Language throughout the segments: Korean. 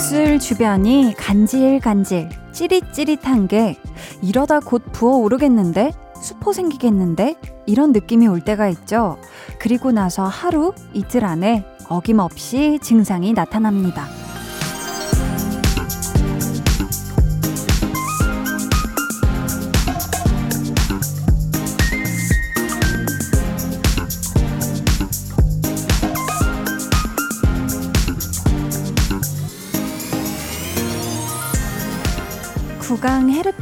입술 주변이 간질간질, 찌릿찌릿한 게 이러다 곧 부어오르겠는데? 수포 생기겠는데? 이런 느낌이 올 때가 있죠. 그리고 나서 하루, 이틀 안에 어김없이 증상이 나타납니다.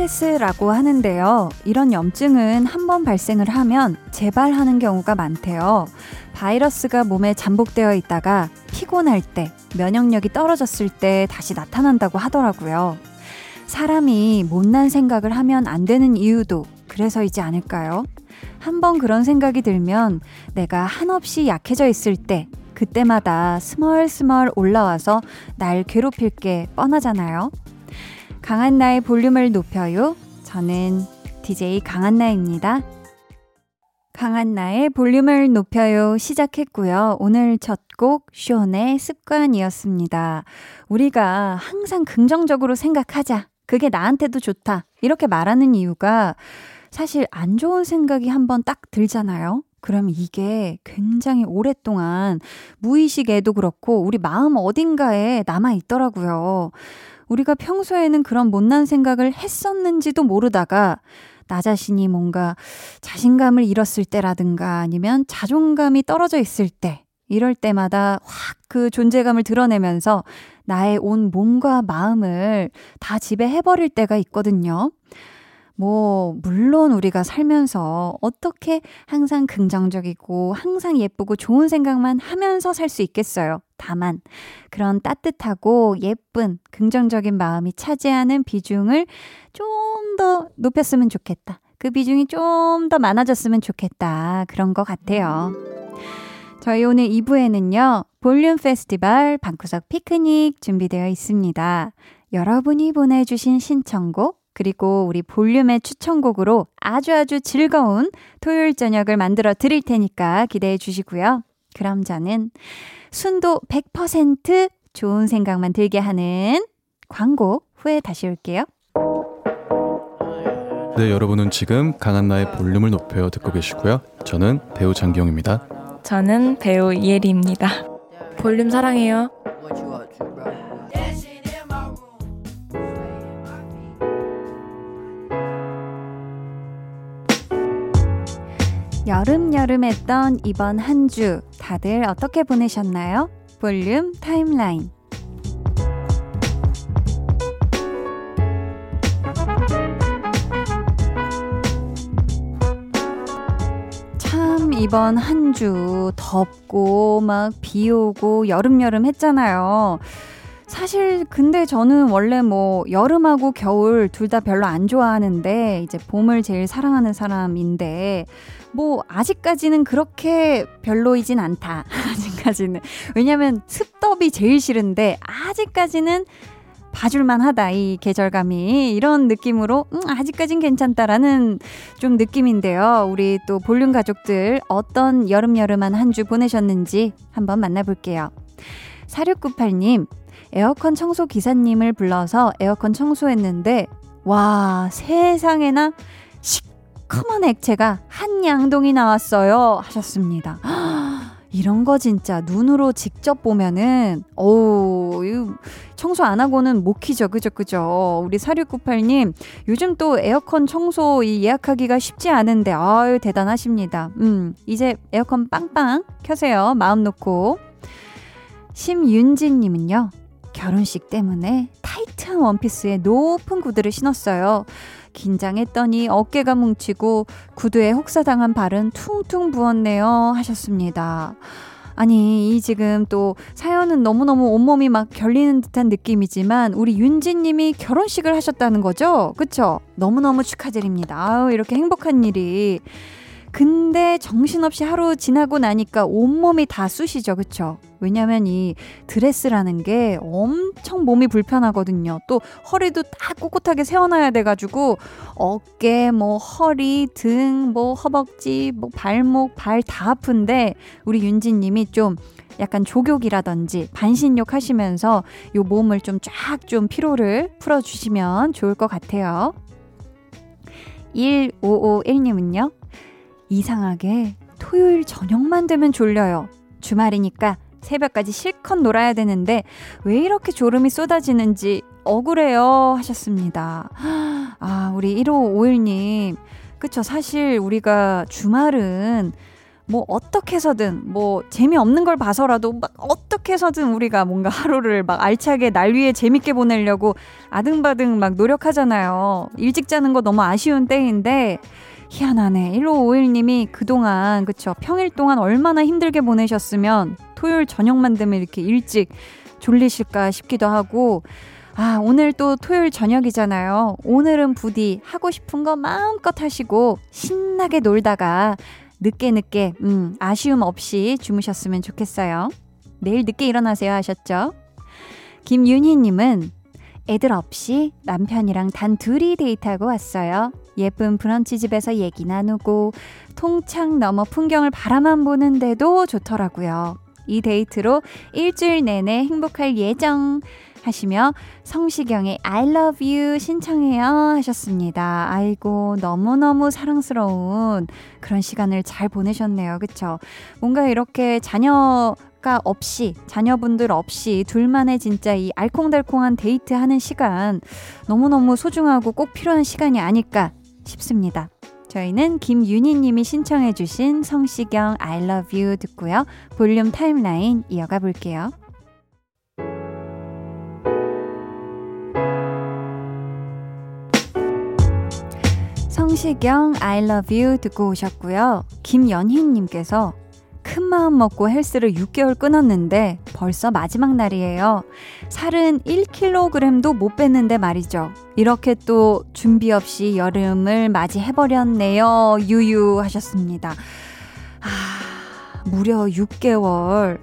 헤르페스라고 하는데요. 이런 염증은 한 번 발생을 하면 재발하는 경우가 많대요. 바이러스가 몸에 잠복되어 있다가 피곤할 때, 면역력이 떨어졌을 때 다시 나타난다고 하더라고요. 사람이 못난 생각을 하면 안 되는 이유도 그래서이지 않을까요? 한번 그런 생각이 들면 내가 한없이 약해져 있을 때, 그때마다 스멀스멀 올라와서 날 괴롭힐 게 뻔하잖아요. 강한나의 볼륨을 높여요. 저는 DJ 강한나입니다. 강한나의 볼륨을 높여요 시작했고요. 오늘 첫 곡 쇼의 습관이었습니다. 우리가 항상 긍정적으로 생각하자. 그게 나한테도 좋다. 이렇게 말하는 이유가 사실 안 좋은 생각이 한번 딱 들잖아요. 그럼 이게 굉장히 오랫동안 무의식에도 그렇고 우리 마음 어딘가에 남아 있더라고요. 우리가 평소에는 그런 못난 생각을 했었는지도 모르다가 나 자신이 뭔가 자신감을 잃었을 때라든가 아니면 자존감이 떨어져 있을 때 이럴 때마다 확 그 존재감을 드러내면서 나의 온 몸과 마음을 다 지배해버릴 때가 있거든요. 뭐, 물론 우리가 살면서 어떻게 항상 긍정적이고 항상 예쁘고 좋은 생각만 하면서 살 수 있겠어요. 다만, 그런 따뜻하고 예쁜 긍정적인 마음이 차지하는 비중을 좀 더 높였으면 좋겠다. 그 비중이 좀 더 많아졌으면 좋겠다. 그런 것 같아요. 저희 오늘 2부에는요, 볼륨 페스티벌 방구석 피크닉 준비되어 있습니다. 여러분이 보내주신 신청곡, 그리고 우리 볼륨의 추천곡으로 아주 아주 즐거운 토요일 저녁을 만들어 드릴 테니까 기대해 주시고요. 그럼 저는 순도 100% 좋은 생각만 들게 하는 광고 후에 다시 올게요. 네, 여러분은 지금 강한나의 볼륨을 높여 듣고 계시고요. 저는 배우 장기영입니다. 저는 배우 이혜리입니다. 볼륨 사랑해요. 여름여름 했던 이번 한 주 다들 어떻게 보내셨나요? 볼륨 타임라인. 참 이번 한 주 덥고 막 비 오고 여름여름 했잖아요. 사실 근데 저는 원래 뭐 여름하고 겨울 둘 다 별로 안 좋아하는데 이제 봄을 제일 사랑하는 사람인데 뭐 아직까지는 그렇게 별로이진 않다. 아직까지는. 왜냐면 습덥이 제일 싫은데 아직까지는 봐줄만 하다, 이 계절감이. 이런 느낌으로, 음, 아직까진 괜찮다라는 좀 느낌인데요. 우리 또 볼륨 가족들 어떤 여름여름한 한 주 보내셨는지 한번 만나볼게요. 4698님, 에어컨 청소 기사님을 불러서 에어컨 청소했는데, 와, 세상에나 시커먼 액체가 한 양동이 나왔어요. 하셨습니다. 이런 거 진짜 눈으로 직접 보면은, 오, 청소 안 하고는 못 키죠. 그죠, 그죠. 우리 4698님, 요즘 또 에어컨 청소 예약하기가 쉽지 않은데, 아유, 대단하십니다. 음, 이제 에어컨 빵빵 켜세요. 마음 놓고. 심윤진님은요, 결혼식 때문에 타이트한 원피스에 높은 구두를 신었어요. 긴장했더니 어깨가 뭉치고 구두에 혹사당한 발은 퉁퉁 부었네요. 하셨습니다. 아니, 이 지금 또 사연은 너무너무 온몸이 막 결리는 듯한 느낌이지만 우리 윤지님이 결혼식을 하셨다는 거죠? 그쵸? 너무너무 축하드립니다. 아우, 이렇게 행복한 일이. 근데 정신없이 하루 지나고 나니까 온몸이 다 쑤시죠. 그쵸? 왜냐면 이 드레스라는 게 엄청 몸이 불편하거든요. 또 허리도 딱 꼿꼿하게 세워놔야 돼가지고 어깨, 뭐 허리, 등, 뭐 허벅지, 뭐 발목, 발 다 아픈데 우리 윤지님이 좀 약간 조욕이라든지 반신욕 하시면서 요 몸을 좀쫙좀 피로를 풀어주시면 좋을 것 같아요. 1551님은요, 이상하게 토요일 저녁만 되면 졸려요. 주말이니까 새벽까지 실컷 놀아야 되는데 왜 이렇게 졸음이 쏟아지는지 억울해요 하셨습니다. 아, 우리 1551님. 그쵸. 사실 우리가 주말은 뭐 어떻게 해서든 뭐 재미없는 걸 봐서라도 막 어떻게 해서든 우리가 뭔가 하루를 막 알차게 날 위해 재밌게 보내려고 아등바등 막 노력하잖아요. 일찍 자는 거 너무 아쉬운 때인데 희한하네. 1551님이 그동안 그쵸 평일 동안 얼마나 힘들게 보내셨으면 토요일 저녁만 되면 이렇게 일찍 졸리실까 싶기도 하고 아, 오늘 또 토요일 저녁이잖아요. 오늘은 부디 하고 싶은 거 마음껏 하시고 신나게 놀다가 늦게 늦게 음, 아쉬움 없이 주무셨으면 좋겠어요. 내일 늦게 일어나세요 하셨죠? 김윤희님은 애들 없이 남편이랑 단 둘이 데이트하고 왔어요. 예쁜 브런치 집에서 얘기 나누고 통창 넘어 풍경을 바라만 보는데도 좋더라고요. 이 데이트로 일주일 내내 행복할 예정 하시며 성시경의 I love you 신청해요 하셨습니다. 아이고 너무너무 사랑스러운 그런 시간을 잘 보내셨네요. 그쵸? 뭔가 이렇게 자녀 가 없이 자녀분들 없이 둘만의 진짜 이 알콩달콩한 데이트 하는 시간 너무너무 소중하고 꼭 필요한 시간이 아닐까 싶습니다. 저희는 김윤희 님이 신청해 주신 성시경 I love you 듣고요. 볼륨 타임라인 이어가 볼게요. 성시경 I love you 듣고 오셨고요. 김연희 님께서 큰 마음 먹고 헬스를 6개월 끊었는데 벌써 마지막 날이에요. 살은 1kg도 못 뺐는데 말이죠. 이렇게 또 준비 없이 여름을 맞이해버렸네요. 유유 하셨습니다. 아, 무려 6개월.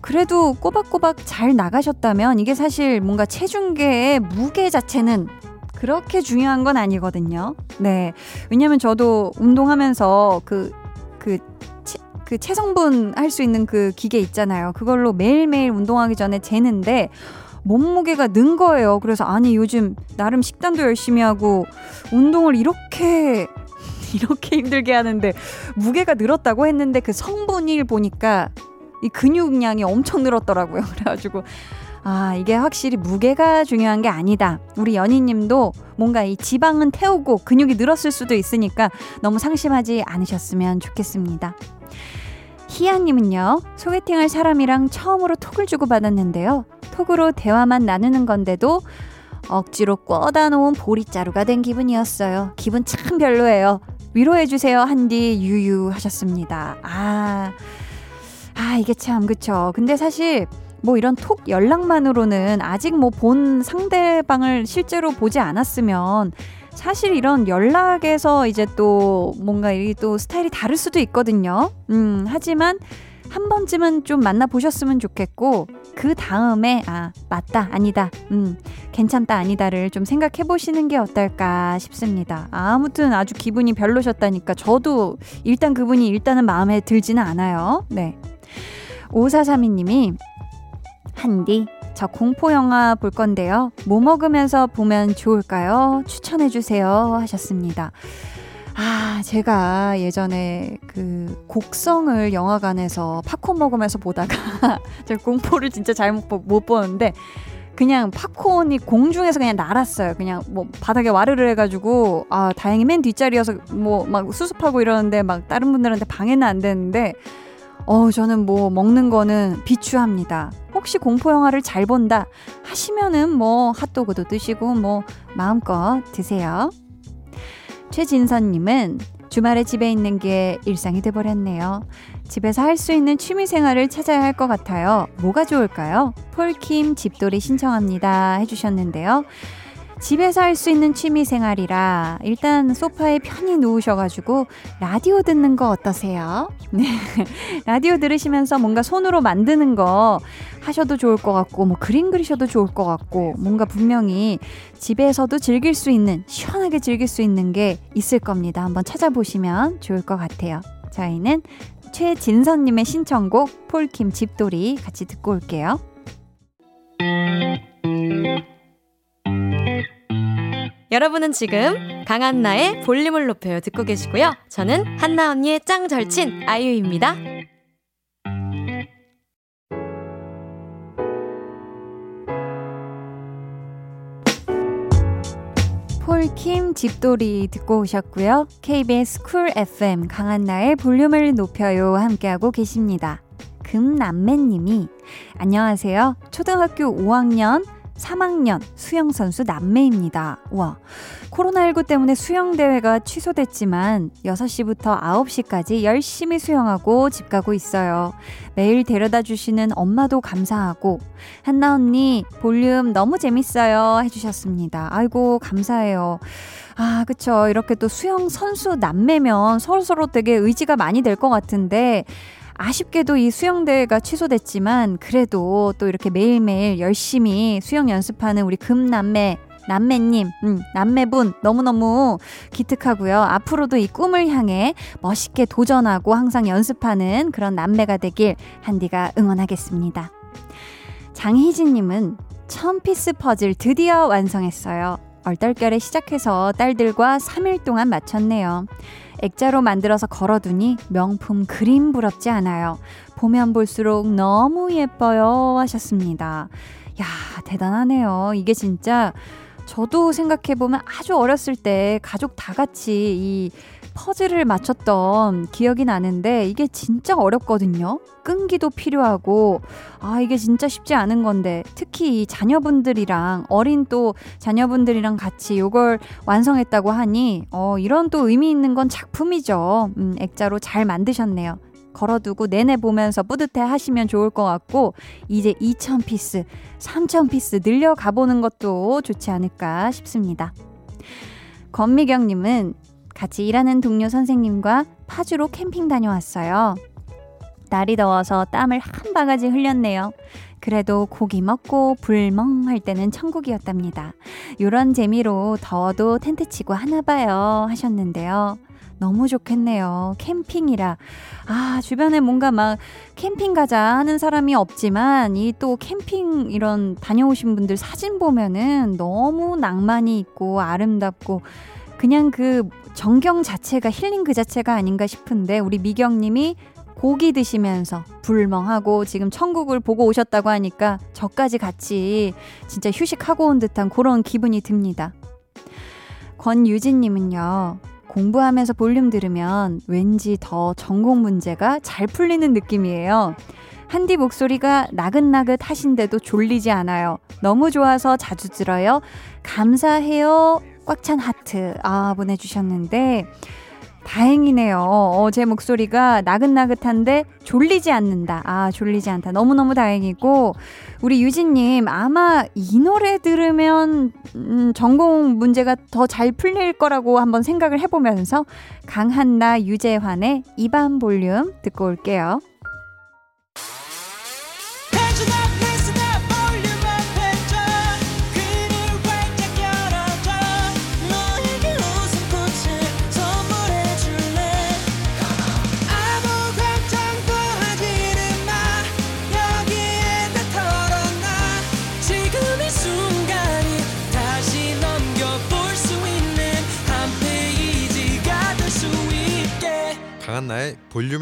그래도 꼬박꼬박 잘 나가셨다면 이게 사실 뭔가 체중계의 무게 자체는 그렇게 중요한 건 아니거든요. 네. 왜냐면 저도 운동하면서 그, 그, 체, 그 체성분 할 수 있는 그 기계 있잖아요. 그걸로 매일매일 운동하기 전에 재는데 몸무게가 는 거예요. 그래서 아니 요즘 나름 식단도 열심히 하고 운동을 이렇게 이렇게 힘들게 하는데 무게가 늘었다고 했는데 그 성분일 보니까 이 근육량이 엄청 늘었더라고요. 그래가지고 아, 이게 확실히 무게가 중요한 게 아니다. 우리 연희님도 뭔가 이 지방은 태우고 근육이 늘었을 수도 있으니까 너무 상심하지 않으셨으면 좋겠습니다. 희아님은요, 소개팅할 사람이랑 처음으로 톡을 주고받았는데요. 톡으로 대화만 나누는 건데도 억지로 꿔다 놓은 보리자루가 된 기분이었어요. 기분 참 별로예요. 위로해주세요. 한디 유유 하셨습니다. 아, 아, 이게 참, 그쵸. 근데 사실 뭐 이런 톡 연락만으로는 아직 뭐 본 상대방을 실제로 보지 않았으면 사실 이런 연락에서 이제 또 뭔가 이 또 스타일이 다를 수도 있거든요. 음, 하지만 한 번쯤은 좀 만나보셨으면 좋겠고, 그 다음에, 아, 맞다, 아니다, 음, 괜찮다, 아니다를 좀 생각해 보시는 게 어떨까 싶습니다. 아, 아무튼 아주 기분이 별로셨다니까 저도 일단 그분이 일단은 마음에 들지는 않아요. 네. 5432님이 한디, 저 공포 영화 볼 건데요. 뭐 먹으면서 보면 좋을까요? 추천해 주세요. 하셨습니다. 아, 제가 예전에 그 곡성을 영화관에서 팝콘 먹으면서 보다가 제가 공포를 진짜 잘못 못 보는데 그냥 팝콘이 공중에서 그냥 날았어요. 그냥 뭐 바닥에 와르르 해가지고 아 다행히 맨 뒷자리여서 뭐 막 수습하고 이러는데 막 다른 분들한테 방해는 안 되는데 어, 저는 뭐 먹는 거는 비추합니다. 혹시 공포 영화를 잘 본다 하시면은 뭐 핫도그도 드시고 뭐 마음껏 드세요. 최진선님은 주말에 집에 있는 게 일상이 돼버렸네요. 집에서 할 수 있는 취미 생활을 찾아야 할 것 같아요. 뭐가 좋을까요? 폴킴 집돌이 신청합니다. 해주셨는데요. 집에서 할 수 있는 취미 생활이라 일단 소파에 편히 누우셔가지고 라디오 듣는 거 어떠세요? 네. 라디오 들으시면서 뭔가 손으로 만드는 거 하셔도 좋을 것 같고, 뭐 그림 그리셔도 좋을 것 같고, 뭔가 분명히 집에서도 즐길 수 있는, 시원하게 즐길 수 있는 게 있을 겁니다. 한번 찾아보시면 좋을 것 같아요. 저희는 최진선님의 신청곡 폴킴 집돌이 같이 듣고 올게요. 여러분은 지금 강한나의 볼륨을 높여요 듣고 계시고요. 저는 한나 언니의 짱 절친 아이유입니다. 폴킴 집돌이 듣고 오셨고요. KBS 쿨 FM 강한나의 볼륨을 높여요 함께하고 계십니다. 금남매님이 안녕하세요. 초등학교 5학년 3학년 수영선수 남매입니다. 와, 코로나19 때문에 수영대회가 취소됐지만 6시부터 9시까지 열심히 수영하고 집 가고 있어요. 매일 데려다 주시는 엄마도 감사하고, 한나 언니, 볼륨 너무 재밌어요. 해주셨습니다. 아이고, 감사해요. 아, 그쵸. 이렇게 또 수영 선수 남매면 서로서로 되게 의지가 많이 될 것 같은데, 아쉽게도 이 수영대회가 취소됐지만 그래도 또 이렇게 매일매일 열심히 수영 연습하는 우리 금남매 남매님, 음, 남매분 너무너무 기특하고요. 앞으로도 이 꿈을 향해 멋있게 도전하고 항상 연습하는 그런 남매가 되길 한디가 응원하겠습니다. 장희진님은 천피스 퍼즐 드디어 완성했어요. 얼떨결에 시작해서 딸들과 3일 동안 마쳤네요. 액자로 만들어서 걸어두니 명품 그림 부럽지 않아요. 보면 볼수록 너무 예뻐요. 하셨습니다. 야, 대단하네요. 이게 진짜 저도 생각해보면 아주 어렸을 때 가족 다 같이 이 퍼즐을 맞췄던 기억이 나는데 이게 진짜 어렵거든요. 끈기도 필요하고 아 이게 진짜 쉽지 않은 건데 특히 이 자녀분들이랑 어린 또 자녀분들이랑 같이 이걸 완성했다고 하니 어 이런 또 의미 있는 건 작품이죠. 음 액자로 잘 만드셨네요. 걸어두고 내내 보면서 뿌듯해 하시면 좋을 것 같고 이제 2,000 piece, 3,000 piece 늘려가 보는 것도 좋지 않을까 싶습니다. 권미경님은 같이 일하는 동료 선생님과 파주로 캠핑 다녀왔어요. 날이 더워서 땀을 한 바가지 흘렸네요. 그래도 고기 먹고 불멍 할 때는 천국이었답니다. 요런 재미로 더워도 텐트 치고 하나 봐요 하셨는데요. 너무 좋겠네요. 캠핑이라. 아, 주변에 뭔가 막 캠핑 가자 하는 사람이 없지만 이 또 캠핑 이런 다녀오신 분들 사진 보면은 너무 낭만이 있고 아름답고 그냥 그 정경 자체가 힐링 그 자체가 아닌가 싶은데 우리 미경님이 고기 드시면서 불멍하고 지금 천국을 보고 오셨다고 하니까 저까지 같이 진짜 휴식하고 온 듯한 그런 기분이 듭니다. 권유진님은요. 공부하면서 볼륨 들으면 왠지 더 전공 문제가 잘 풀리는 느낌이에요. 한디 목소리가 나긋나긋 하신데도 졸리지 않아요. 너무 좋아서 자주 들어요. 감사해요. 꽉 찬 하트. 아, 보내주셨는데. 다행이네요. 어, 제 목소리가 나긋나긋한데 졸리지 않는다. 아, 졸리지 않다. 너무너무 다행이고, 우리 유진님, 아마 이 노래 들으면, 음, 전공 문제가 더 잘 풀릴 거라고 한번 생각을 해보면서, 강한나 유재환의 이반 볼륨 듣고 올게요.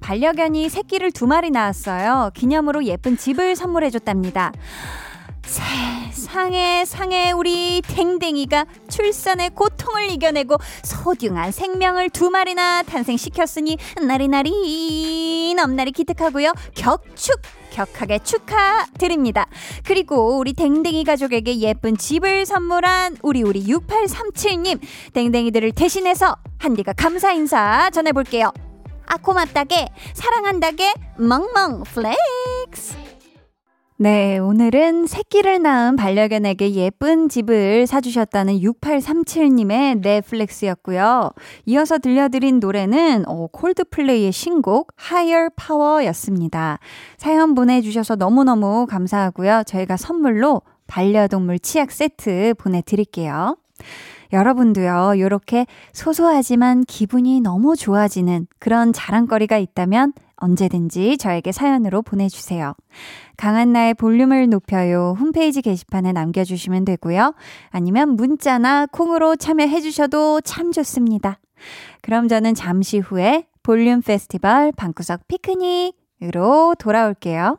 반려견이 새끼를 두 마리 낳았어요. 기념으로 예쁜 집을 선물해줬답니다. 세상에 상에 우리 댕댕이가 출산의 고통을 이겨내고 소중한 생명을 두 마리나 탄생시켰으니 나리나리 넘나리 기특하고요. 격축 격하게 축하드립니다. 그리고 우리 댕댕이 가족에게 예쁜 집을 선물한 우리 우리 6837님 댕댕이들을 대신해서 한디가 감사 인사 전해볼게요. 아 고맙다게 사랑한다게 멍멍 flex 네, 오늘은 새끼를 낳은 반려견에게 예쁜 집을 사주셨다는 6837님의 flex였고요. 이어서 들려드린 노래는 어, 콜드플레이의 신곡 Higher Power였습니다. 사연 보내주셔서 너무너무 감사하고요. 저희가 선물로 반려동물 치약 세트 보내드릴게요. 여러분도요, 이렇게 소소하지만 기분이 너무 좋아지는 그런 자랑거리가 있다면 언제든지 저에게 사연으로 보내주세요. 강한나의 볼륨을 높여요. 홈페이지 게시판에 남겨주시면 되고요. 아니면 문자나 콩으로 참여해주셔도 참 좋습니다. 그럼 저는 잠시 후에 볼륨 페스티벌 방구석 피크닉으로 돌아올게요.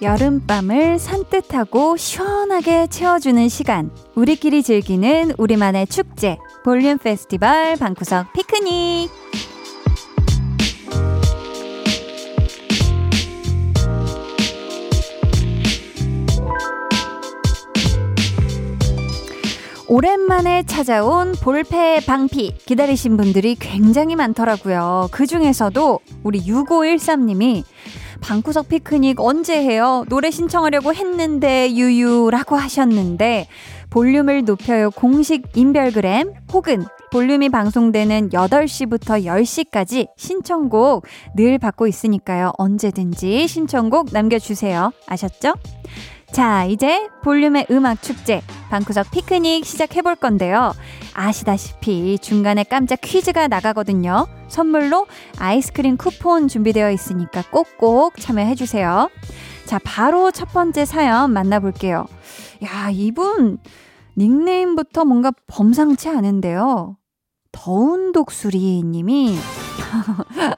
여름밤을 산뜻하고 시원하게 채워주는 시간. 우리끼리 즐기는 우리만의 축제. 볼륨 페스티벌 방구석 피크닉. 오랜만에 찾아온 볼페 방피 기다리신 분들이 굉장히 많더라고요. 그 중에서도 우리 6513님이 방구석 피크닉 언제 해요? 노래 신청하려고 했는데 유유라고 하셨는데 볼륨을 높여요 공식 인별그램 혹은 볼륨이 방송되는 8시부터 10시까지 신청곡 늘 받고 있으니까요. 언제든지 신청곡 남겨주세요. 아셨죠? 자, 이제 볼륨의 음악 축제, 방구석 피크닉 시작해 볼 건데요. 아시다시피 중간에 깜짝 퀴즈가 나가거든요. 선물로 아이스크림 쿠폰 준비되어 있으니까 꼭꼭 참여해 주세요. 자, 바로 첫 번째 사연 만나볼게요. 야, 이분 닉네임부터 뭔가 범상치 않은데요. 더운 독수리 님이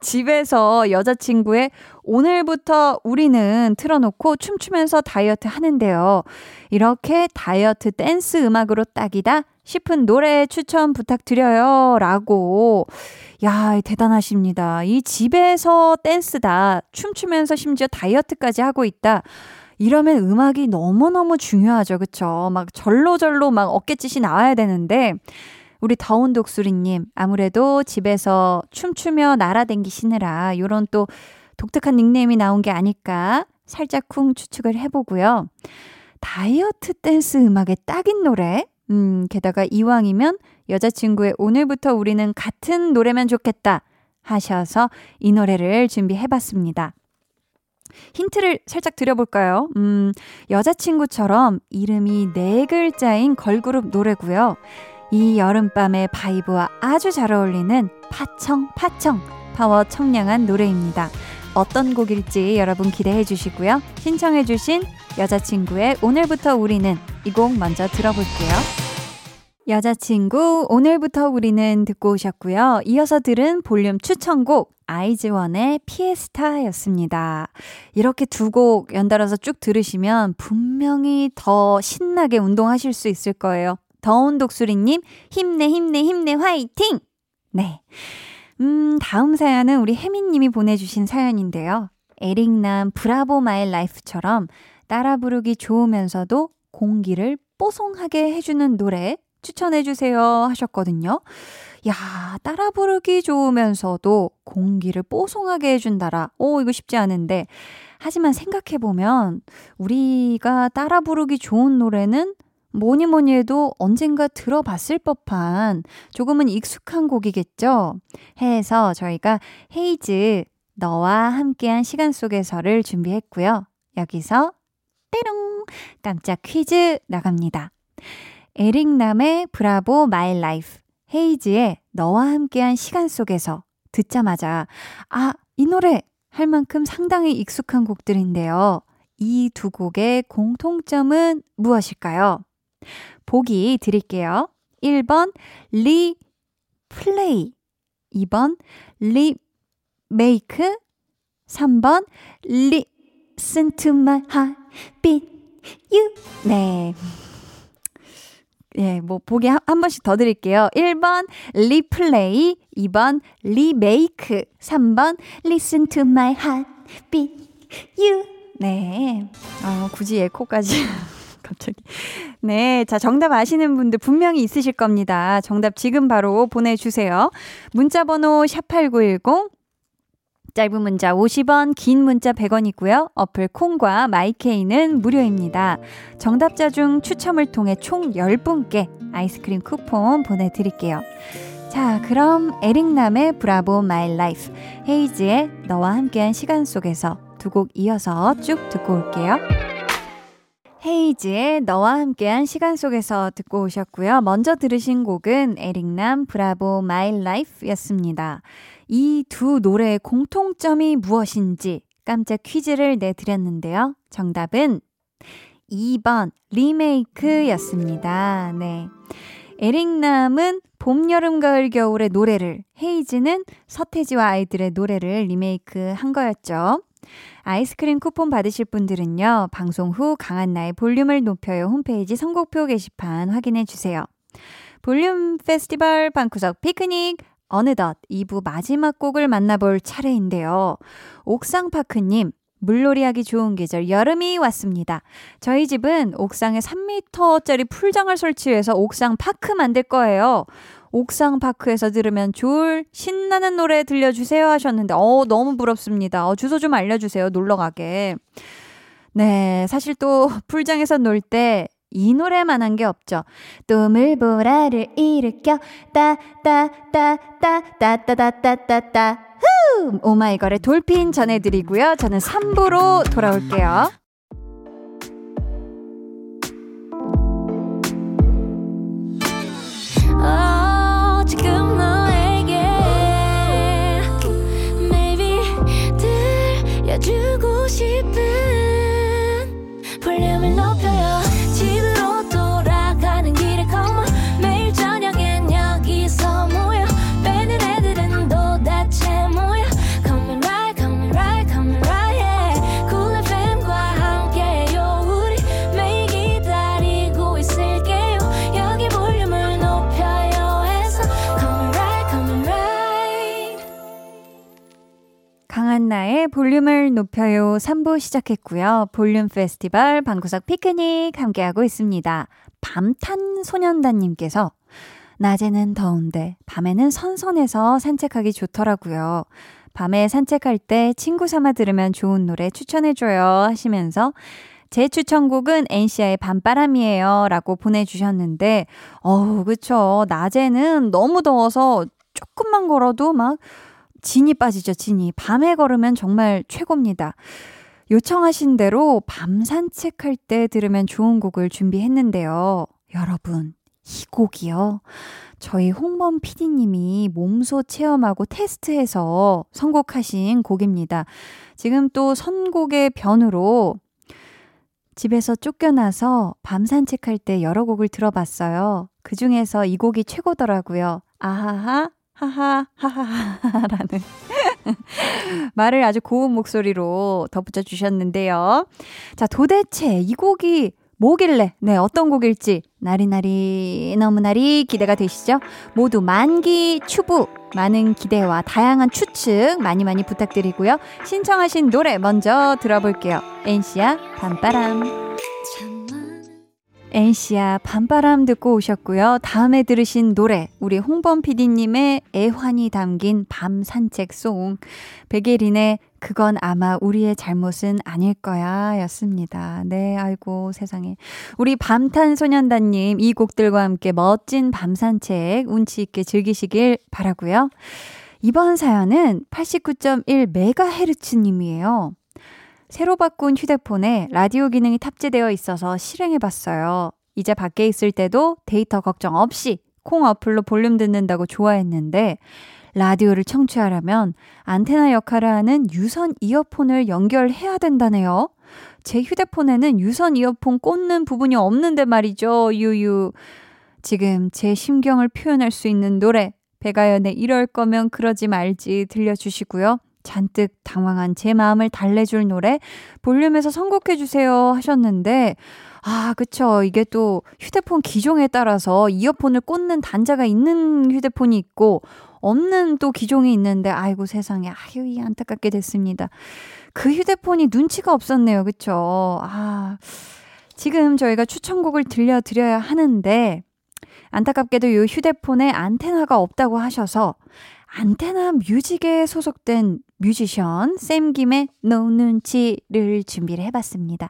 집에서 여자친구의 오늘부터 우리는 틀어놓고 춤추면서 다이어트 하는데요. 이렇게 다이어트 댄스 음악으로 딱이다 싶은 노래 추천 부탁드려요. 라고. 야, 대단하십니다. 이 집에서 댄스다. 춤추면서 심지어 다이어트까지 하고 있다. 이러면 음악이 너무너무 중요하죠. 그쵸? 막 절로절로 막 어깨짓이 나와야 되는데, 우리 더운 독수리님, 아무래도 집에서 춤추며 날아댕기시느라 요런 또 독특한 닉네임이 나온 게 아닐까 살짝쿵 추측을 해보고요. 다이어트 댄스 음악에 딱인 노래? 음, 게다가 이왕이면 여자친구의 오늘부터 우리는 같은 노래면 좋겠다 하셔서 이 노래를 준비해봤습니다. 힌트를 살짝 드려볼까요? 음, 여자친구처럼 이름이 네 글자인 걸그룹 노래고요. 이 여름밤의 vibe와 아주 잘 어울리는 파청 파청 파워 청량한 노래입니다. 어떤 곡일지 여러분 기대해 주시고요. 신청해 주신 여자친구의 오늘부터 우리는 이 곡 먼저 들어볼게요. 여자친구 오늘부터 우리는 듣고 오셨고요. 이어서 들은 볼륨 추천곡 아이즈원의 피에스타였습니다. 이렇게 두 곡 연달아서 쭉 들으시면 분명히 더 신나게 운동하실 수 있을 거예요. 더운 독수리님, 힘내, 힘내, 힘내, 화이팅! 네. 음, 다음 사연은 우리 혜민님이 보내주신 사연인데요. 에릭남 브라보 마일 라이프처럼 따라 부르기 좋으면서도 공기를 뽀송하게 해주는 노래 추천해주세요 하셨거든요. 야, 따라 부르기 좋으면서도 공기를 뽀송하게 해준다라. 오, 이거 쉽지 않은데. 하지만 생각해보면 우리가 따라 부르기 좋은 노래는 뭐니 뭐니 해도 언젠가 들어봤을 법한 조금은 익숙한 곡이겠죠? 해서 저희가 헤이즈 너와 함께한 시간 속에서를 준비했고요. 여기서 때롱 깜짝 퀴즈 나갑니다. 에릭남의 Bravo My Life 헤이즈의 너와 함께한 시간 속에서 듣자마자 아, 이 노래 할 만큼 상당히 익숙한 곡들인데요. 이 두 곡의 공통점은 무엇일까요? 보기 드릴게요. 1번 리플레이 2번 리메이크 3번 listen to 네. 예, 뭐, 보기 한, 한 번씩 더 드릴게요. 1번, 리플레이. 2번, 리메이크. 3번, listen to. 네. 어, 굳이 에코까지. 갑자기. 네. 자, 정답 아시는 분들 분명히 있으실 겁니다. 정답 지금 바로 보내주세요. 문자번호 샵8910. 짧은 문자 50원, 긴 문자 100원이고요. 어플 콩과 마이케이는 무료입니다. 정답자 중 추첨을 통해 총 10분께 아이스크림 쿠폰 보내드릴게요. 자, 그럼 에릭남의 Bravo My Life, 헤이즈의 너와 함께한 시간 속에서 두 곡 이어서 쭉 듣고 올게요. 헤이즈의 너와 함께한 시간 속에서 듣고 오셨고요. 먼저 들으신 곡은 에릭남 Bravo My Life였습니다. 이 두 노래의 공통점이 무엇인지 깜짝 퀴즈를 내드렸는데요. 정답은 2번 리메이크였습니다. 네. 에릭남은 봄, 여름, 가을, 겨울의 노래를, 헤이즈는 서태지와 아이들의 노래를 리메이크 한 거였죠. 아이스크림 쿠폰 받으실 분들은요, 방송 후 강한 나의 볼륨을 높여요 홈페이지 선곡표 게시판 확인해 주세요. 볼륨 페스티벌 방구석 피크닉 어느덧 2부 마지막 곡을 만나볼 차례인데요. 옥상파크님, 물놀이 하기 좋은 계절 여름이 왔습니다. 저희 집은 옥상에 3m짜리 풀장을 설치해서 옥상 파크 만들 거예요. 옥상 파크에서 들으면 좋을 신나는 노래 들려주세요 하셨는데, 어, 너무 부럽습니다. 어, 주소 좀 알려주세요. 놀러 가게. 네, 사실 또 풀장에서 놀 때 이 노래만 한 게 없죠. 또 물보라를 일으켜 따따따따따따따따따 후! 오마이걸의 돌핀 전해드리고요. 저는 3부로 돌아올게요. 주고 싶은 볼륨을 높여요 3부 시작했고요. 볼륨 페스티벌 방구석 피크닉 함께하고 있습니다. 밤탄소년단님께서 낮에는 더운데 밤에는 선선해서 산책하기 좋더라고요. 밤에 산책할 때 친구 삼아 들으면 좋은 노래 추천해줘요 하시면서 제 추천곡은 엔시아의 밤바람이에요 라고 보내주셨는데, 어우, 그쵸. 낮에는 너무 더워서 조금만 걸어도 막 진이 빠지죠, 진이. 밤에 걸으면 정말 최고입니다. 요청하신 대로 밤 산책할 때 들으면 좋은 곡을 준비했는데요. 여러분, 이 곡이요. 저희 홍범 PD님이 몸소 체험하고 테스트해서 선곡하신 곡입니다. 지금 또 선곡의 변으로 집에서 쫓겨나서 밤 산책할 때 여러 곡을 들어봤어요. 그 중에서 이 곡이 최고더라고요. 아하하, 하하, 하하하라는 말을 아주 고운 목소리로 덧붙여 주셨는데요. 자, 도대체 이 곡이 뭐길래, 네, 어떤 곡일지, 나리나리, 너무나리 기대가 되시죠? 모두 만기 추부, 많은 기대와 다양한 추측 많이 많이 부탁드리고요. 신청하신 노래 먼저 들어볼게요. 엔시아 밤바람. 엔시아 밤바람 듣고 오셨고요. 다음에 들으신 노래 우리 홍범 PD님의 애환이 담긴 밤 산책송 백예린의 그건 아마 우리의 잘못은 아닐 거야 였습니다. 네 아이고 세상에 우리 밤탄소년단님 이 곡들과 함께 멋진 밤 산책 운치 있게 즐기시길 바라고요. 이번 사연은 89.1메가헤르츠님이에요. 새로 바꾼 휴대폰에 라디오 기능이 탑재되어 있어서 실행해 봤어요. 이제 밖에 있을 때도 데이터 걱정 없이 콩 어플로 볼륨 듣는다고 좋아했는데 라디오를 청취하려면 안테나 역할을 하는 유선 이어폰을 연결해야 된다네요. 제 휴대폰에는 유선 이어폰 꽂는 부분이 없는데 말이죠. 유유. 지금 제 심경을 표현할 수 있는 노래, 배가연의 이럴 거면 그러지 말지 들려주시고요. 잔뜩 당황한 제 마음을 달래줄 노래 볼륨에서 선곡해 주세요 하셨는데, 아, 그쵸. 이게 또 휴대폰 기종에 따라서 이어폰을 꽂는 단자가 있는 휴대폰이 있고, 없는 또 기종이 있는데, 아이고 세상에, 아유, 이 안타깝게 됐습니다. 그 휴대폰이 눈치가 없었네요. 그쵸. 아, 지금 저희가 추천곡을 들려 드려야 하는데, 안타깝게도 이 휴대폰에 안테나가 없다고 하셔서, 안테나 뮤직에 소속된 뮤지션 샘김의 No 눈치를 준비를 해봤습니다.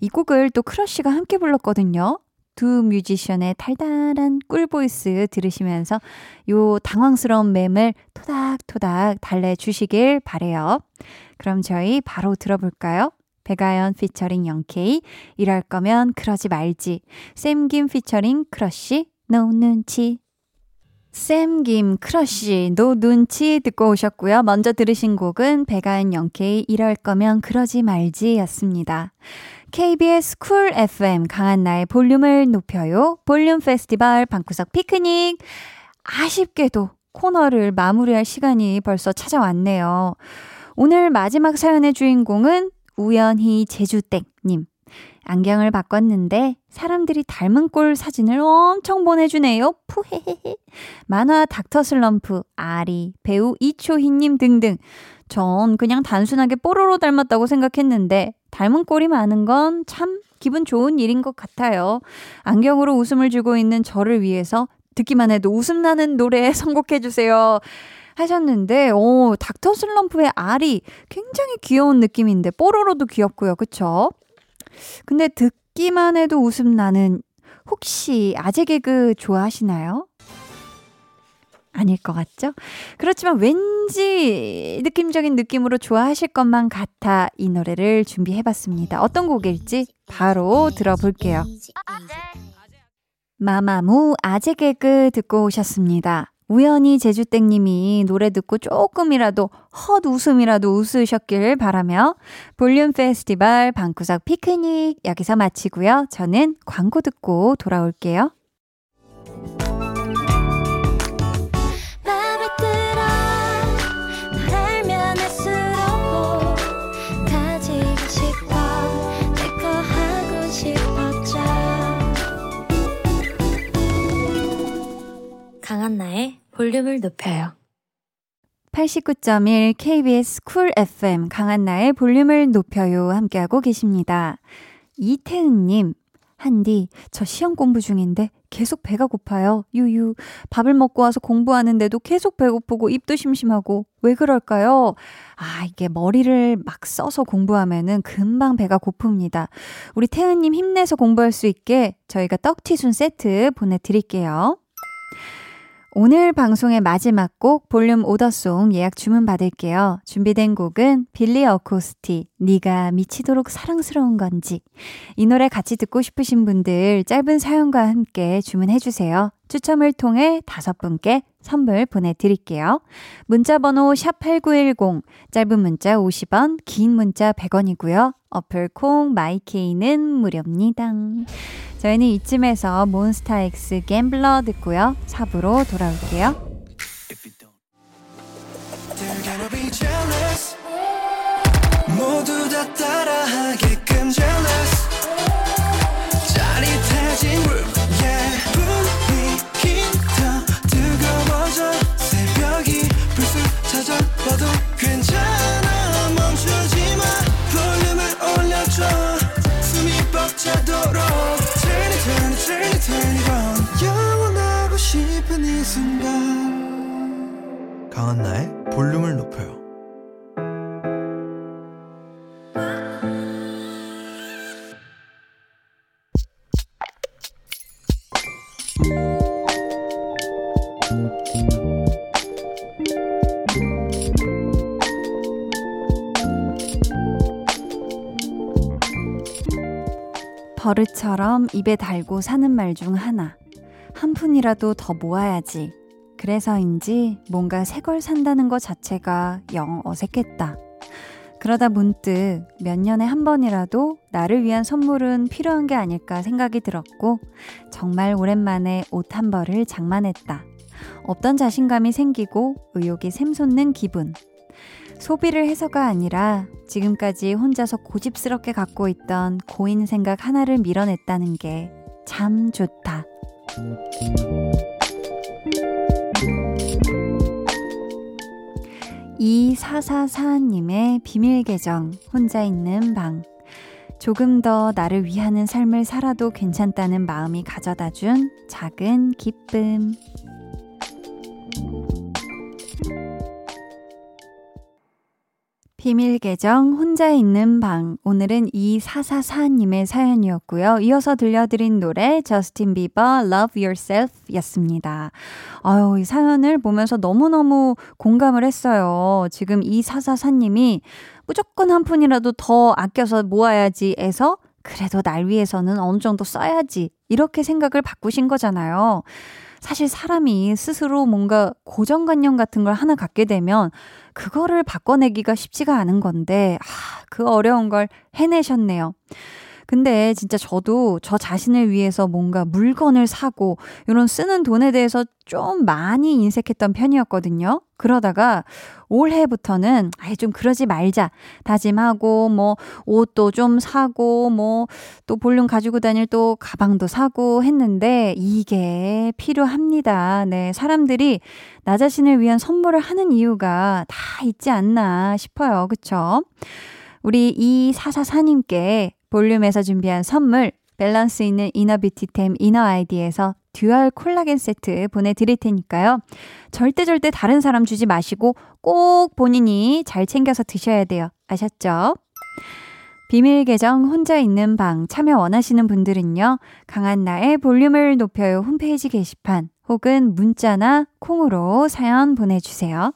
이 곡을 또 크러쉬가 함께 불렀거든요. 두 뮤지션의 달달한 꿀보이스 들으시면서 요 당황스러운 맴을 토닥토닥 달래주시길 바래요. 그럼 저희 바로 들어볼까요? 백아연 피처링 영케이 이럴 거면 그러지 말지 샘김 피처링 크러쉬 No 눈치 샘김 크러쉬 No 눈치 듣고 오셨고요. 먼저 들으신 곡은 백아연 영케이 이럴 거면 그러지 말지 였습니다. KBS 쿨 FM 강한나의 볼륨을 높여요. 볼륨 페스티벌 방구석 피크닉 아쉽게도 코너를 마무리할 시간이 벌써 찾아왔네요. 오늘 마지막 사연의 주인공은 우연히 제주땡님. 안경을 바꿨는데 사람들이 닮은 꼴 사진을 엄청 보내주네요. 푸헤헤헤. 만화 닥터 슬럼프, 아리, 배우 이초희님 등등. 전 그냥 단순하게 뽀로로 닮았다고 생각했는데 닮은 꼴이 많은 건 참 기분 좋은 일인 것 같아요. 안경으로 웃음을 주고 있는 저를 위해서 듣기만 해도 웃음 나는 노래 선곡해주세요. 하셨는데, 오, 닥터 슬럼프의 알이 굉장히 귀여운 느낌인데, 뽀로로도 귀엽고요. 그쵸? 근데 듣기만 해도 웃음 나는 혹시 아재 개그 좋아하시나요? 아닐 것 같죠? 그렇지만 왠지 느낌적인 느낌으로 좋아하실 것만 같아 이 노래를 준비해봤습니다. 어떤 곡일지 바로 들어볼게요. 마마무 아재 개그 듣고 오셨습니다. 우연히 제주땡님이 노래 듣고 조금이라도 헛 웃음이라도 웃으셨길 바라며 볼륨 페스티벌 방구석 피크닉 여기서 마치고요. 저는 광고 듣고 돌아올게요. 강한나의 볼륨을 높여요. 89.1 KBS 쿨 FM 강한나의 볼륨을 높여요 함께하고 계십니다. 이태은님, 한디, 저 시험 공부 중인데 계속 배가 고파요. 유유. 밥을 먹고 와서 공부하는데도 계속 배고프고 입도 심심하고 왜 그럴까요? 아, 이게 머리를 막 써서 공부하면은 금방 배가 고픕니다. 우리 태은님 힘내서 공부할 수 있게 저희가 떡튀순 세트 보내드릴게요. 오늘 방송의 마지막 곡 볼륨 오더송 예약 주문 받을게요. 준비된 곡은 빌리 어코스티 네가 미치도록 사랑스러운 건지 이 노래 같이 듣고 싶으신 분들 짧은 사연과 함께 주문해 주세요. 추첨을 통해 다섯 분께 선물 보내드릴게요. 문자 번호 샵8910 짧은 문자 50원 긴 문자 100원이고요. 어플 콩 마이케이는 무료입니다. 저희는 이쯤에서 몬스타엑스 갬블러 듣고요. 4부로 돌아올게요. 강한나의 볼륨을 높여요. 버릇처럼 입에 달고 사는 말 중 하나. 한 푼이라도 더 모아야지. 그래서인지 뭔가 새 걸 산다는 것 자체가 영 어색했다. 그러다 문득 몇 년에 한 번이라도 나를 위한 선물은 필요한 게 아닐까 생각이 들었고, 정말 오랜만에 옷 한 벌을 장만했다. 없던 자신감이 생기고 의욕이 샘솟는 기분. 소비를 해서가 아니라 지금까지 혼자서 고집스럽게 갖고 있던 고인 생각 하나를 밀어냈다는 게 참 좋다. 이사사사님의 비밀 계정, 혼자 있는 방. 조금 더 나를 위하는 삶을 살아도 괜찮다는 마음이 가져다 준 작은 기쁨. 비밀 계정 혼자 있는 방 오늘은 이사사사님의 사연이었고요. 이어서 들려드린 노래 저스틴 비버 Love Yourself였습니다. 아유 이 사연을 보면서 너무너무 공감을 했어요. 지금 이사사사님이 무조건 한 푼이라도 더 아껴서 모아야지 해서 그래도 날 위해서는 어느 정도 써야지 이렇게 생각을 바꾸신 거잖아요. 사실 사람이 스스로 뭔가 고정관념 같은 걸 하나 갖게 되면 그거를 바꿔내기가 쉽지가 않은 건데, 아, 그 어려운 걸 해내셨네요. 근데 진짜 저도 저 자신을 위해서 뭔가 물건을 사고 이런 쓰는 돈에 대해서 좀 많이 인색했던 편이었거든요. 그러다가 올해부터는 아예 좀 그러지 말자 다짐하고 뭐 옷도 좀 사고 뭐 또 볼륨 가지고 다닐 또 가방도 사고 했는데 이게 필요합니다. 네, 사람들이 나 자신을 위한 선물을 하는 이유가 다 있지 않나 싶어요. 그쵸? 우리 이사사사님께 볼륨에서 준비한 선물 밸런스 있는 inner beauty템 이너 아이디에서 dual 콜라겐 세트 보내드릴 테니까요. 절대 절대 다른 사람 주지 마시고 꼭 본인이 잘 챙겨서 드셔야 돼요. 아셨죠? 비밀 계정 혼자 있는 방 참여 원하시는 분들은요. 강한나의 볼륨을 높여요 홈페이지 게시판 혹은 문자나 콩으로 사연 보내주세요.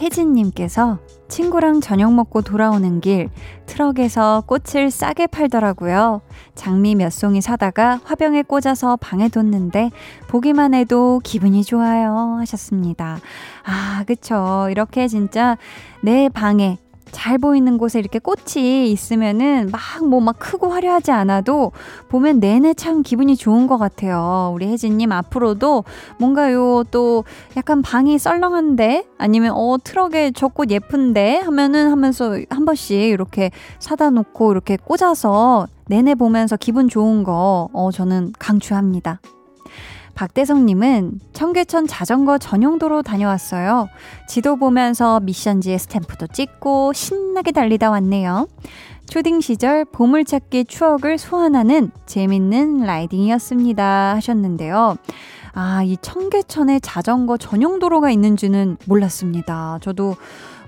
박혜진님께서 친구랑 저녁 먹고 돌아오는 길 트럭에서 꽃을 싸게 팔더라고요. 장미 몇 송이 사다가 화병에 꽂아서 방에 뒀는데 보기만 해도 기분이 좋아요 하셨습니다. 아, 그쵸. 이렇게 진짜 내 방에 잘 보이는 곳에 이렇게 꽃이 있으면은 막 뭐 막 크고 화려하지 않아도 보면 내내 참 기분이 좋은 것 같아요. 우리 혜진님 앞으로도 뭔가 요 또 약간 방이 썰렁한데 아니면 어 트럭에 저 꽃 예쁜데 하면은 하면서 한 번씩 이렇게 사다 놓고 이렇게 꽂아서 내내 보면서 기분 좋은 거 어, 저는 강추합니다. 박대성님은 청계천 자전거 전용도로 다녀왔어요. 지도 보면서 미션지에 스탬프도 찍고 신나게 달리다 왔네요. 초딩 시절 보물찾기 추억을 소환하는 재밌는 라이딩이었습니다. 하셨는데요. 아, 이 청계천에 자전거 전용도로가 있는지는 몰랐습니다. 저도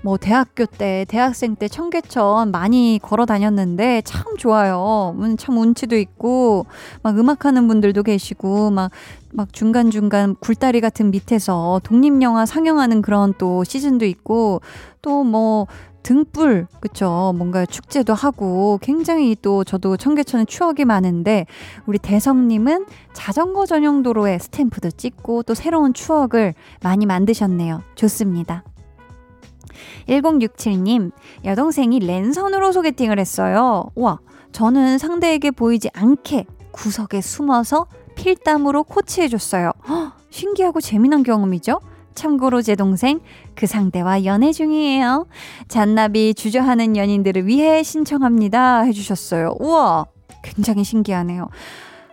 뭐 대학교 때, 대학생 때 청계천 많이 걸어 다녔는데 참 좋아요. 음, 참 운치도 있고 막 음악하는 분들도 계시고 막 막 중간중간 굴다리 같은 밑에서 독립영화 상영하는 그런 또 시즌도 있고 또 뭐 등불, 그쵸. 뭔가 축제도 하고 굉장히 또 저도 청계천에 추억이 많은데 우리 대성님은 자전거 전용 도로에 스탬프도 찍고 또 새로운 추억을 많이 만드셨네요. 좋습니다. 1067님, 여동생이 랜선으로 소개팅을 했어요. 와, 저는 상대에게 보이지 않게 구석에 숨어서 필담으로 코치해줬어요. 허, 신기하고 재미난 경험이죠? 참고로 제 동생 그 상대와 연애 중이에요. 잔나비 주저하는 연인들을 위해 신청합니다. 해주셨어요. 우와, 굉장히 신기하네요.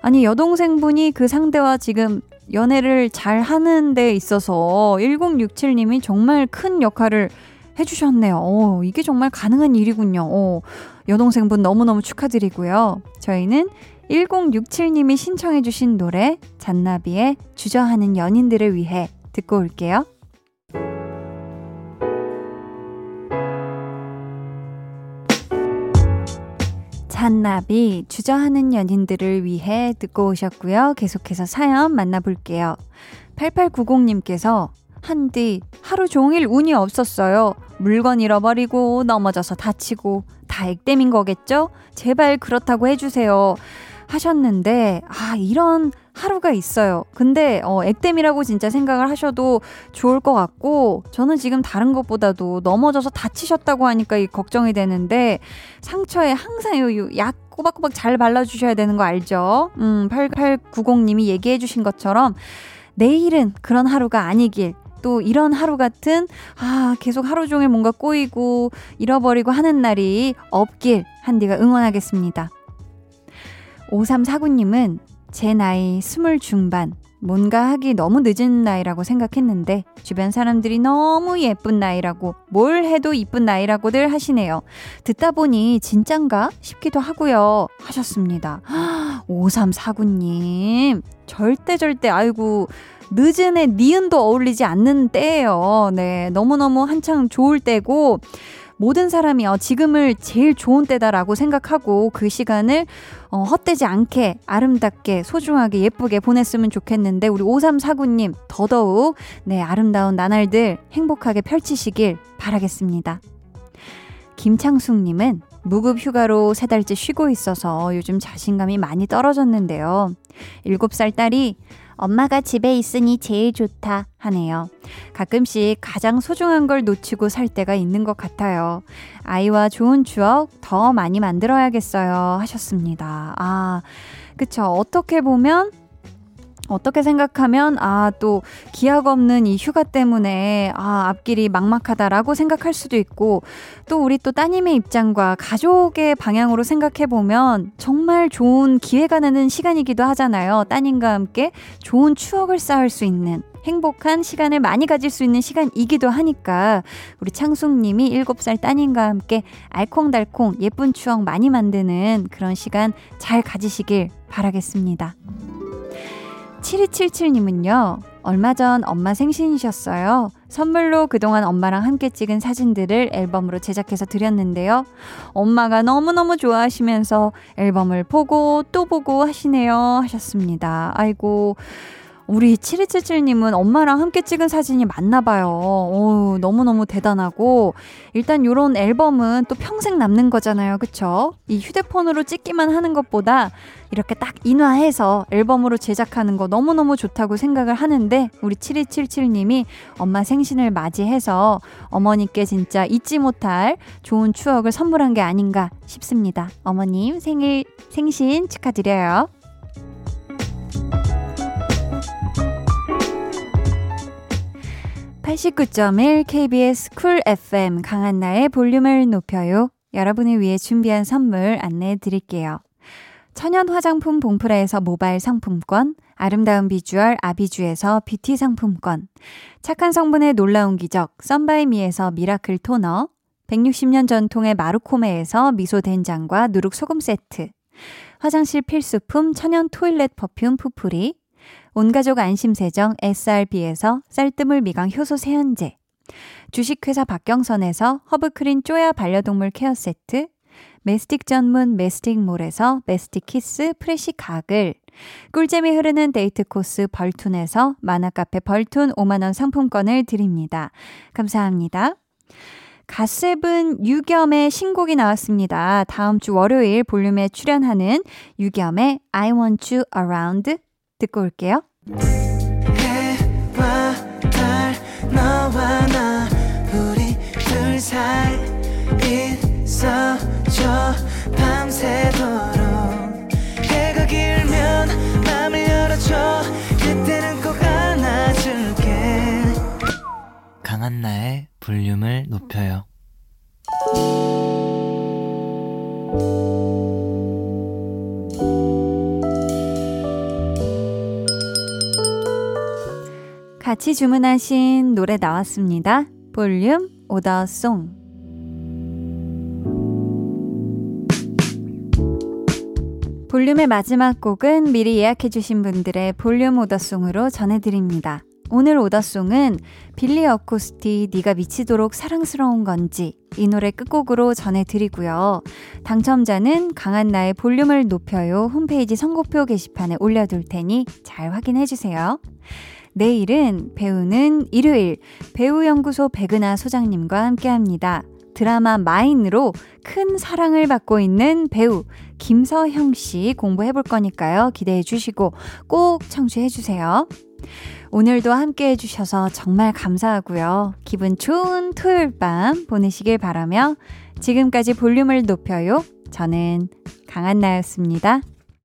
아니, 여동생분이 그 상대와 지금 연애를 잘 하는 데 있어서 1067님이 정말 큰 역할을 해주셨네요. 오, 이게 정말 가능한 일이군요. 오, 여동생분 너무너무 축하드리고요. 저희는 1067님이 신청해주신 노래 잔나비의 주저하는 연인들을 위해 듣고 올게요. 잔나비 주저하는 연인들을 위해 듣고 오셨고요. 계속해서 사연 만나볼게요. 8890님께서 한디 하루 종일 운이 없었어요. 물건 잃어버리고 넘어져서 다치고 다 액땜인 거겠죠? 제발 그렇다고 해주세요. 하셨는데 아 이런 하루가 있어요. 근데 어, 액땜이라고 진짜 생각을 하셔도 좋을 것 같고 저는 지금 다른 것보다도 넘어져서 다치셨다고 하니까 이 걱정이 되는데 상처에 항상 약 꼬박꼬박 잘 발라주셔야 되는 거 알죠? 음, 8890님이 얘기해 주신 것처럼 내일은 그런 하루가 아니길 또 이런 하루 같은 아 계속 하루 종일 뭔가 꼬이고 잃어버리고 하는 날이 없길 한디가 응원하겠습니다. 5349님은 제 나이 스물 중반 뭔가 하기 너무 늦은 나이라고 생각했는데 주변 사람들이 너무 예쁜 나이라고 뭘 해도 이쁜 나이라고들 하시네요. 듣다 보니 진짠가 싶기도 하고요. 하셨습니다. 5349님 절대 절대 아이고 늦은 애 니은도 어울리지 않는 때예요. 네 너무너무 한창 좋을 때고 모든 사람이 어, 지금을 제일 좋은 때다라고 생각하고 그 시간을 어, 헛되지 않게 아름답게 소중하게 예쁘게 보냈으면 좋겠는데 우리 5349님 더더욱 네 아름다운 나날들 행복하게 펼치시길 바라겠습니다. 김창숙님은 무급 휴가로 세 달째 쉬고 있어서 요즘 자신감이 많이 떨어졌는데요. 7살 딸이 엄마가 집에 있으니 제일 좋다 하네요. 가끔씩 가장 소중한 걸 놓치고 살 때가 있는 것 같아요. 아이와 좋은 추억 더 많이 만들어야겠어요. 하셨습니다. 아, 그쵸. 어떻게 보면 어떻게 생각하면 아 또 기약 없는 이 휴가 때문에 아 앞길이 막막하다라고 생각할 수도 있고 또 우리 또 따님의 입장과 가족의 방향으로 생각해 보면 정말 좋은 기회가 되는 시간이기도 하잖아요. 따님과 함께 좋은 추억을 쌓을 수 있는 행복한 시간을 많이 가질 수 있는 시간이기도 하니까 우리 창숙님이 7살 따님과 함께 알콩달콩 예쁜 추억 많이 만드는 그런 시간 잘 가지시길 바라겠습니다. 7277님은요, 얼마 전 엄마 생신이셨어요. 선물로 그동안 엄마랑 함께 찍은 사진들을 앨범으로 제작해서 드렸는데요. 엄마가 너무너무 좋아하시면서 앨범을 보고 또 보고 하시네요. 하셨습니다. 아이고, 우리 7277님은 엄마랑 함께 찍은 사진이 맞나 봐요. 오, 너무너무 대단하고, 일단 요런 앨범은 또 평생 남는 거잖아요. 그쵸? 이 휴대폰으로 찍기만 하는 것보다 이렇게 딱 인화해서 앨범으로 제작하는 거 너무너무 좋다고 생각을 하는데, 우리 7277님이 엄마 생신을 맞이해서 어머니께 진짜 잊지 못할 좋은 추억을 선물한 게 아닌가 싶습니다. 어머님 생일, 생신 축하드려요. 89.1 KBS 쿨 FM 강한나의 볼륨을 높여요. 여러분을 위해 준비한 선물 안내해 드릴게요. 천연 화장품 봉프라에서 모바일 상품권, 아름다운 비주얼 아비주에서 뷰티 상품권, 착한 성분의 놀라운 기적 썬바이미에서 miracle 토너, 160년 전통의 마루코메에서 미소 된장과 누룩 소금 세트, 화장실 필수품 천연 toilet perfume 푸풀이, 온가족 안심세정 SRB에서 쌀뜨물 미강 효소 세안제, 주식회사 박경선에서 허브크린 쪼야 반려동물 care 세트, 메스틱 전문 메스틱몰에서 메스틱 키스 fresh 가글, 꿀잼이 흐르는 데이트 코스 벌툰에서 만화카페 벌툰 5만원 상품권을 드립니다. 감사합니다. 갓세븐 유겸의 신곡이 나왔습니다. 다음 주 월요일 볼륨에 출연하는 유겸의 I Want You Around 듣고 올게요. 해와 달 너와 나. 우리 둘 사이 있어줘. 밤새도록 해가 길면 맘을 열어줘. 그때는 꼭 안아줄게. 강한나의 볼륨을 높여요 같이 주문하신 노래 나왔습니다. 볼륨 오더송. 볼륨의 마지막 곡은 미리 예약해주신 분들의 볼륨 오더송으로 전해드립니다. 오늘 오더송은 빌리 어코스티 네가 미치도록 사랑스러운 건지 이 노래 끝곡으로 전해드리고요. 당첨자는 강한나의 볼륨을 높여요 홈페이지 선곡표 게시판에 올려둘 테니 잘 확인해주세요. 내일은 배우는 일요일 배우연구소 백은하 소장님과 함께 합니다. 드라마 마인으로 큰 사랑을 받고 있는 배우 김서형 씨 공부해 볼 거니까요. 기대해 주시고 꼭 청취해 주세요. 오늘도 함께 해주셔서 정말 감사하고요. 기분 좋은 토요일 밤 보내시길 바라며 지금까지 볼륨을 높여요. 저는 강한나였습니다.